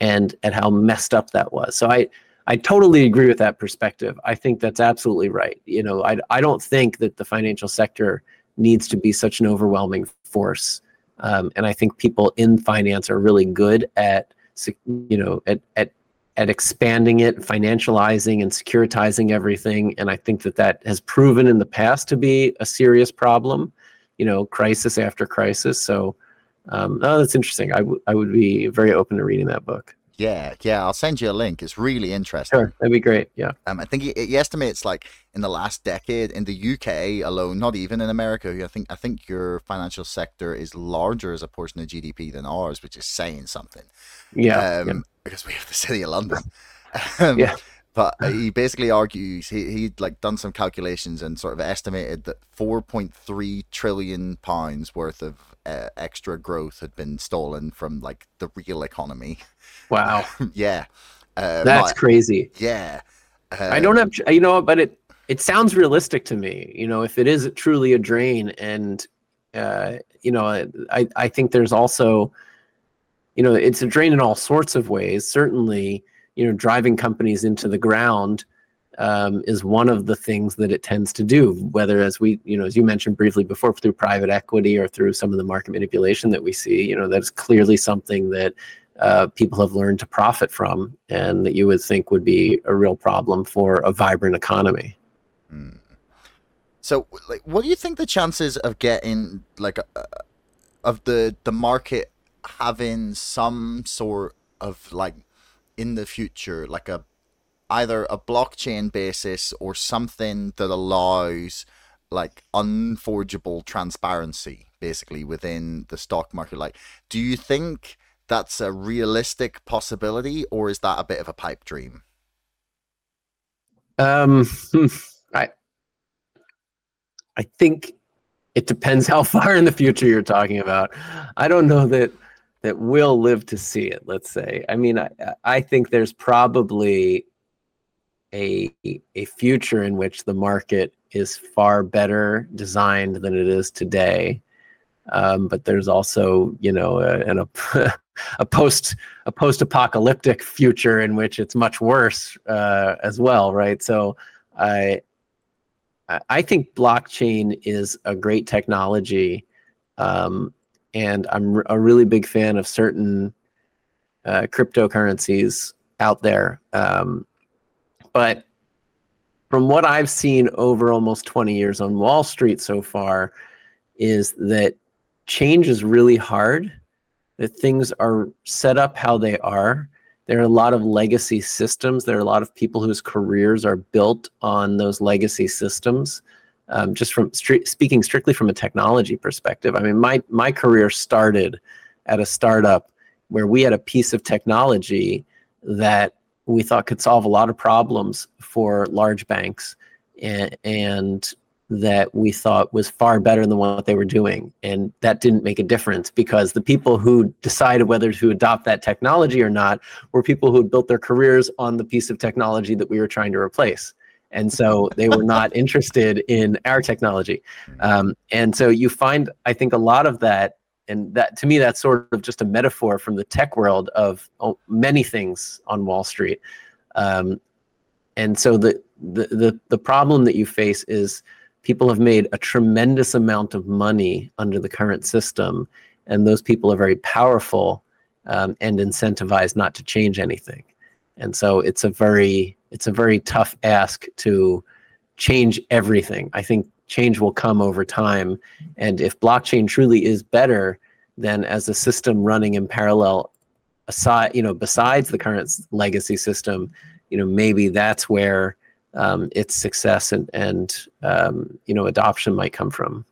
and and how messed up that was. So I I totally agree with that perspective. I think that's absolutely right. You know, I, I don't think that the financial sector needs to be such an overwhelming force. Um, and I think people in finance are really good at, you know, at, at, at expanding it, financializing and securitizing everything. And I think that that has proven in the past to be a serious problem, you know, crisis after crisis. So, um, oh, that's interesting. I, w- I would be very open to reading that book. Yeah, yeah, I'll send you a link. It's really interesting. Sure, that'd be great. Yeah. Um, I think he, he estimates like in the last decade in the UK alone, not even in America. I think I think your financial sector is larger as a portion of GDP than ours, which is saying something. Yeah. Um, yeah. Because we have the city of London. um, yeah. But he basically argues he he like done some calculations and sort of estimated that 4.3 trillion pounds worth of uh, extra growth had been stolen from like the real economy. Wow. yeah. Uh, That's crazy. Yeah. Uh, I don't have, you know, but it it sounds realistic to me. You know, if it is truly a drain, and uh, you know, I I think there's also, you know, it's a drain in all sorts of ways. Certainly, you know, driving companies into the ground um, is one of the things that it tends to do. Whether, as we, you know, as you mentioned briefly before, through private equity or through some of the market manipulation that we see, you know, that's clearly something that uh, people have learned to profit from, and that you would think would be a real problem for a vibrant economy. Hmm. So, like, what do you think the chances of getting like uh, of the the market having some sort of like in the future, like a either a blockchain basis or something that allows like unforgeable transparency basically within the stock market. Like do you think that's a realistic possibility or is that a bit of a pipe dream? Um i i think it depends how far in the future you're talking about. I don't know that that will live to see it let's say i mean i i think there's probably a a future in which the market is far better designed than it is today. Um, but there's also, you know, a, an, a, a post a post apocalyptic future in which it's much worse uh, as well, right? So I I think blockchain is a great technology, um, and I'm a really big fan of certain uh, cryptocurrencies out there. Um, but from what I've seen over almost 20 years on Wall Street so far, is that change is really hard, that things are set up how they are. There are a lot of legacy systems. There are a lot of people whose careers are built on those legacy systems. Um, just from speaking strictly from a technology perspective, I mean, my my career started at a startup where we had a piece of technology that we thought could solve a lot of problems for large banks and, and that we thought was far better than what they were doing. And that didn't make a difference because the people who decided whether to adopt that technology or not were people who had built their careers on the piece of technology that we were trying to replace. And so they were not interested in our technology. Um, and so you find, I think, a lot of that. And that to me, that's sort of just a metaphor from the tech world of oh, many things on Wall Street. Um, and so the, the the the problem that you face is people have made a tremendous amount of money under the current system, and those people are very powerful um, and incentivized not to change anything. And so it's a very it's a very tough ask to change everything. I think change will come over time, and if blockchain truly is better than as a system running in parallel aside, you know, besides the current legacy system, you know, maybe that's where um, its success and and um, you know adoption might come from.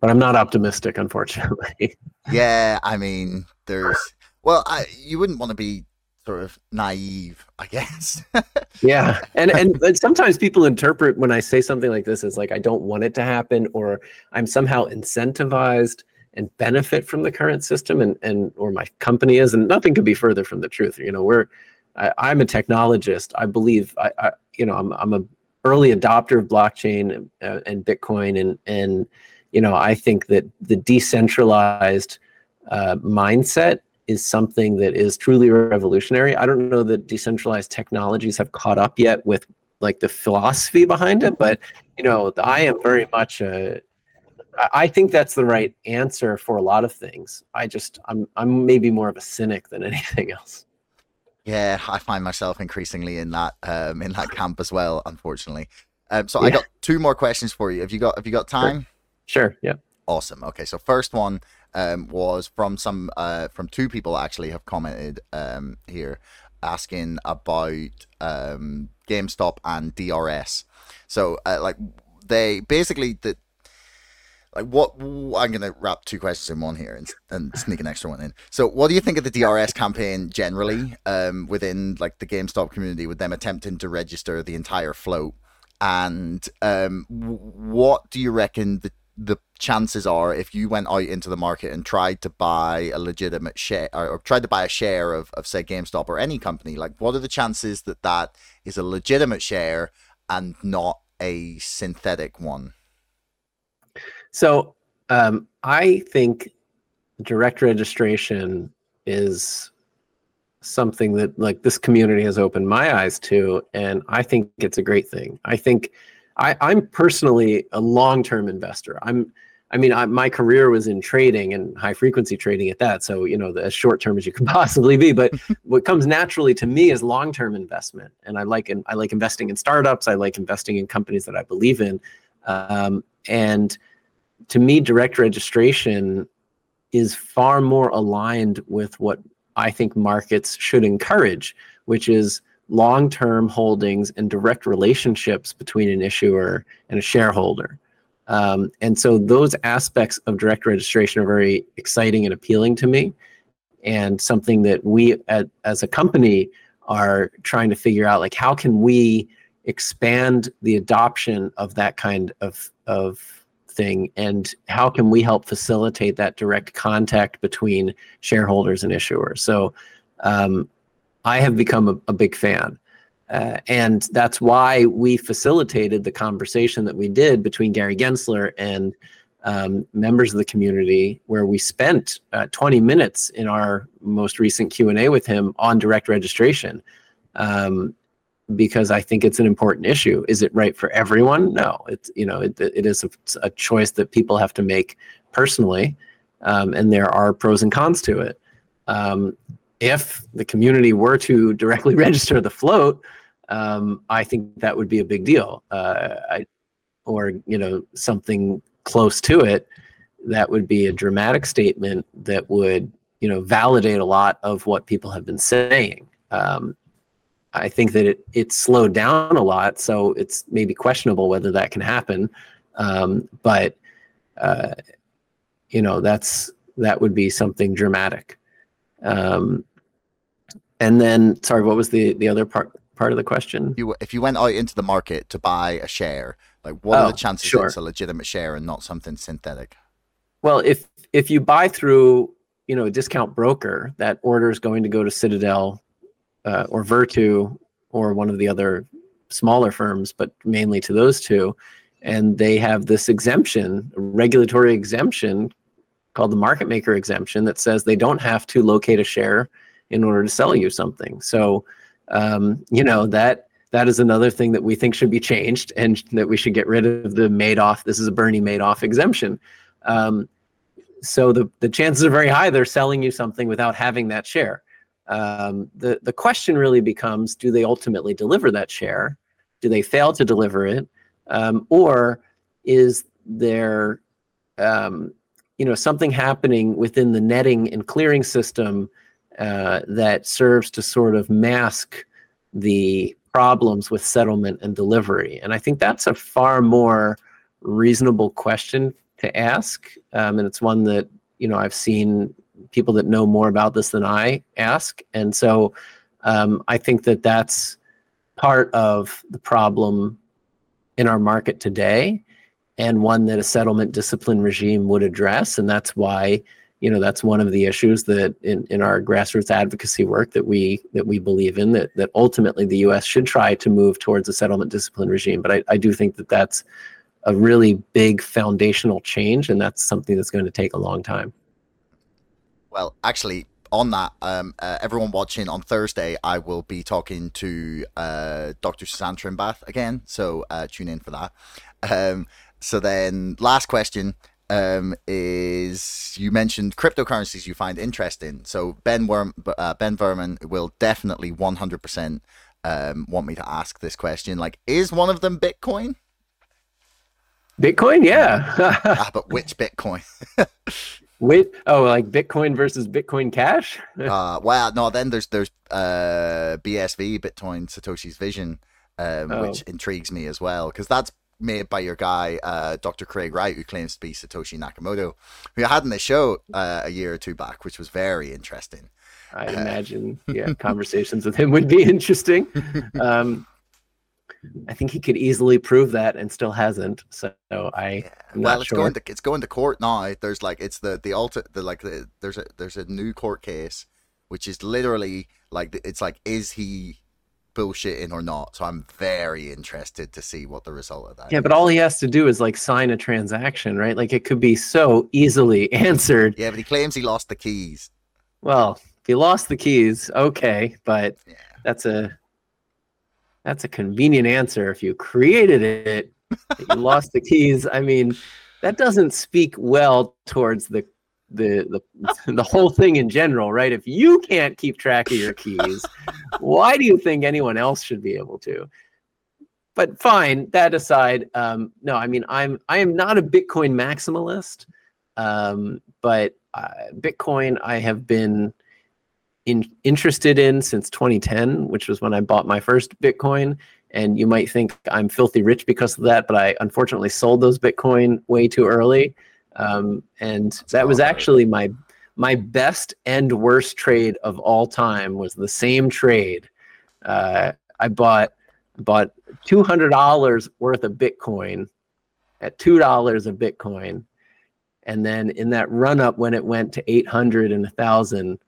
But I'm not optimistic, unfortunately. yeah, I mean, there's well, I, you wouldn't want to be sort of naive, I guess. yeah, and, and and sometimes people interpret when I say something like this as like I don't want it to happen, or I'm somehow incentivized and benefit from the current system, and and or my company is, and nothing could be further from the truth. You know, we're I, am a technologist. I believe I, I, you know I'm I'm a early adopter of blockchain and, uh, and Bitcoin, and and you know I think that the decentralized uh, mindset is something that is truly revolutionary. I don't know that decentralized technologies have caught up yet with like the philosophy behind it, but you know I am very much a I think that's the right answer for a lot of things. I just I'm I'm maybe more of a cynic than anything else. Yeah, I find myself increasingly in that um, in that camp as well, unfortunately. Um, so yeah. I got two more questions for you. Have you got Have you got time? Sure. sure. Yeah. Awesome. Okay. So first one um, was from some uh, from two people actually have commented um, here asking about um, GameStop and DRS. So uh, like they basically the like what I'm gonna wrap two questions in one here and, and sneak an extra one in. So, what do you think of the DRS campaign generally um, within like the GameStop community, with them attempting to register the entire float? And um, what do you reckon the the chances are if you went out into the market and tried to buy a legitimate share or, or tried to buy a share of, of say GameStop or any company, like what are the chances that that is a legitimate share and not a synthetic one? So um, I think direct registration is something that like this community has opened my eyes to, and I think it's a great thing. I think I, I'm personally a long-term investor. I'm I mean, I, my career was in trading and high frequency trading at that. So, you know, the, as short term as you can possibly be. But what comes naturally to me is long term investment, and I like and I like investing in startups. I like investing in companies that I believe in, um, and to me, direct registration is far more aligned with what I think markets should encourage, which is long term holdings and direct relationships between an issuer and a shareholder. Um, and so those aspects of direct registration are very exciting and appealing to me, and something that we at, as a company are trying to figure out like how can we expand the adoption of that kind of of thing and how can we help facilitate that direct contact between shareholders and issuers so um, i have become a, a big fan uh, and that's why we facilitated the conversation that we did between gary gensler and um, members of the community where we spent uh, 20 minutes in our most recent q&a with him on direct registration um, because I think it's an important issue. Is it right for everyone? No, it's you know it, it is a, a choice that people have to make personally, um, and there are pros and cons to it. If the community were to directly register the float, um, I think that would be a big deal. Uh, I, or you know something close to it, that would be a dramatic statement that would you know validate a lot of what people have been saying. Um, I think that it it slowed down a lot, so it's maybe questionable whether that can happen. Um, but uh, you know, that's that would be something dramatic. Um, and then, sorry, what was the the other part part of the question? You, if you went out into the market to buy a share, like what Oh, are the chances sure. it's a legitimate share and not something synthetic? Well, if if you buy through you know a discount broker, that order is going to go to Citadel uh, or Virtu or one of the other smaller firms, but mainly to those two, and they have this exemption, regulatory exemption called the market maker exemption that says they don't have to locate a share in order to sell you something. So, um, you know that that is another thing that we think should be changed and that we should get rid of the Madoff. This is a Bernie Madoff exemption. Um, so the the chances are very high they're selling you something without having that share. Um, the the question really becomes: Do they ultimately deliver that share? Do they fail to deliver it, um, or is there um, you know something happening within the netting and clearing system uh, that serves to sort of mask the problems with settlement and delivery? And I think that's a far more reasonable question to ask, um, and it's one that you know I've seen people that know more about this than I ask, and so um, I think that that's part of the problem in our market today, and one that a settlement discipline regime would address, and that's why you know that's one of the issues that in, in our grassroots advocacy work that we that we believe in that that ultimately the U.S. should try to move towards a settlement discipline regime, but I, I do think that that's a really big foundational change, and that's something that's going to take a long time. Well, actually, on that, um, uh, everyone watching on Thursday, I will be talking to uh, Dr. Suzanne Trimbath again, so uh, tune in for that. Um, so then, last question um, is you mentioned cryptocurrencies you find interesting. So Ben Worm, uh, Ben Verman will definitely one hundred percent um, want me to ask this question. Like, is one of them Bitcoin? Bitcoin, yeah. ah, but which Bitcoin? Wait, oh, like Bitcoin versus Bitcoin Cash? uh, well, no. Then there's there's uh, BSV, Bitcoin Satoshi's Vision, um, Oh. which intrigues me as well because that's made by your guy, uh, Dr. Craig Wright, who claims to be Satoshi Nakamoto, who I had in the show uh, a year or two back, which was very interesting. I'd imagine, yeah, conversations with him would be interesting. Um, I think he could easily prove that and still hasn't. So I, I'm well, it's sure. going to it's going to court now. There's like it's the the alter the like the, there's a there's a new court case, which is literally like it's like is he bullshitting or not? So I'm very interested to see what the result of that. yeah, but all he has to do is like sign a transaction, right? Like it could be so easily answered. yeah, but he claims he lost the keys. Well, if you lost the keys, okay, but Yeah. that's a that's a convenient answer. If you created it, you lost the keys. I mean, that doesn't speak well towards the the the the whole thing in general, right? If you can't keep track of your keys, why do you think anyone else should be able to? But fine, that aside, um, no, I mean, I'm I am not a Bitcoin maximalist, um, but uh, Bitcoin I have been in, interested in since 2010, which was when I bought my first Bitcoin. And you might think I'm filthy rich because of that, but I unfortunately sold those Bitcoin way too early. Um, and that was actually my my best and worst trade of all time was the same trade. Uh, I bought bought two hundred dollars worth of Bitcoin at two dollars a Bitcoin, and then in that run up when it went to eight hundred and a thousand,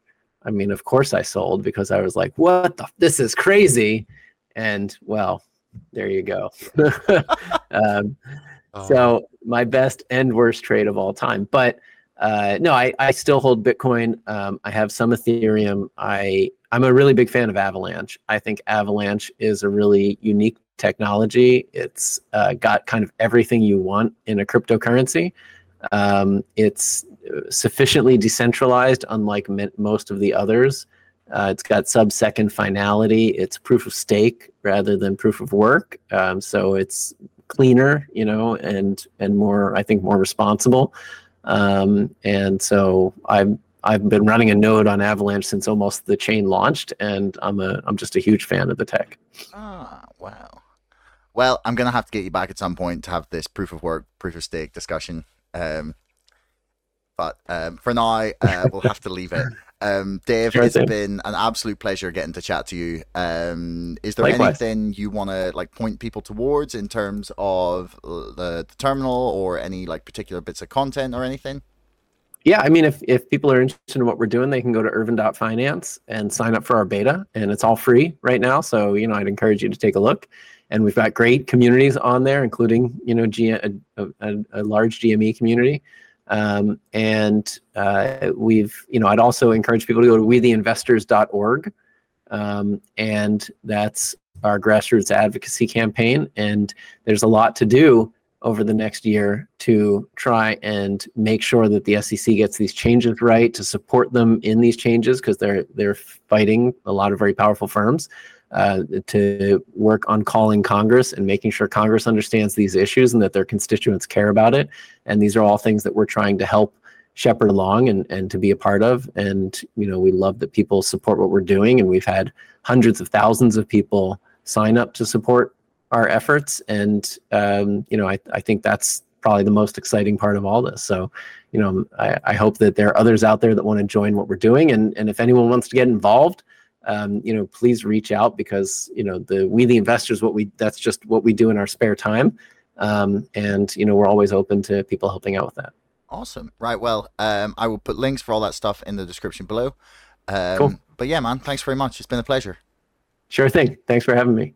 I mean, of course I sold because I was like, "What the? This is crazy!" And well, there you go. um, Oh. so my best and worst trade of all time. But uh, no, I, I still hold Bitcoin. Um, I have some Ethereum. I I'm a really big fan of Avalanche. I think Avalanche is a really unique technology. It's uh, got kind of everything you want in a cryptocurrency. Um, it's uh, sufficiently decentralized, unlike most of the others. Uh, it's got sub-second finality. It's proof of stake rather than proof of work. Um, so it's cleaner, you know, and and more, I think, more responsible. Um, and so I've I've been running a node on Avalanche since almost the chain launched, and I'm a I'm just a huge fan of the tech. Ah, wow. Well, I'm gonna have to get you back at some point to have this proof of work, proof of stake discussion. Um, but um, for now, uh, we'll have to leave it. Um, Dave, Sure it's thing. been an absolute pleasure getting to chat to you. Um, is there Likewise. anything you want to like point people towards in terms of uh, the, the terminal or any like particular bits of content or anything? Yeah, I mean, if, if people are interested in what we're doing, they can go to urvin.finance and sign up for our beta, and it's all free right now. So, you know, I'd encourage you to take a look. And we've got great communities on there, including, you know, G- a, a, a large GME community. Um, and uh, we've, you know, I'd also encourage people to go to wetheinvestors.org. Um, and that's our grassroots advocacy campaign. And there's a lot to do over the next year to try and make sure that the SEC gets these changes right, to support them in these changes because they're they're fighting a lot of very powerful firms. Uh, to work on calling Congress and making sure Congress understands these issues and that their constituents care about it. And these are all things that we're trying to help shepherd along and, and to be a part of. And, you know, we love that people support what we're doing. And we've had hundreds of thousands of people sign up to support our efforts. And, um, you know, I, I think that's probably the most exciting part of all this. So, you know, I, I hope that there are others out there that want to join what we're doing. And, and if anyone wants to get involved, um, you know, please reach out because, you know, the, we, the investors, what we, that's just what we do in our spare time. Um, and, you know, we're always open to people helping out with that. Awesome. Right. Well, um, I will put links for all that stuff in the description below. Um, Cool. But yeah, man, thanks very much. It's been a pleasure. Sure thing. Thanks for having me.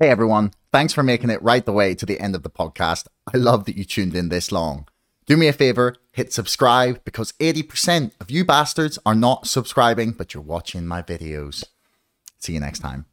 Hey everyone, thanks for making it right the way to the end of the podcast. I love that you tuned in this long. Do me a favor, hit subscribe because 80% of you bastards are not subscribing, but you're watching my videos. See you next time.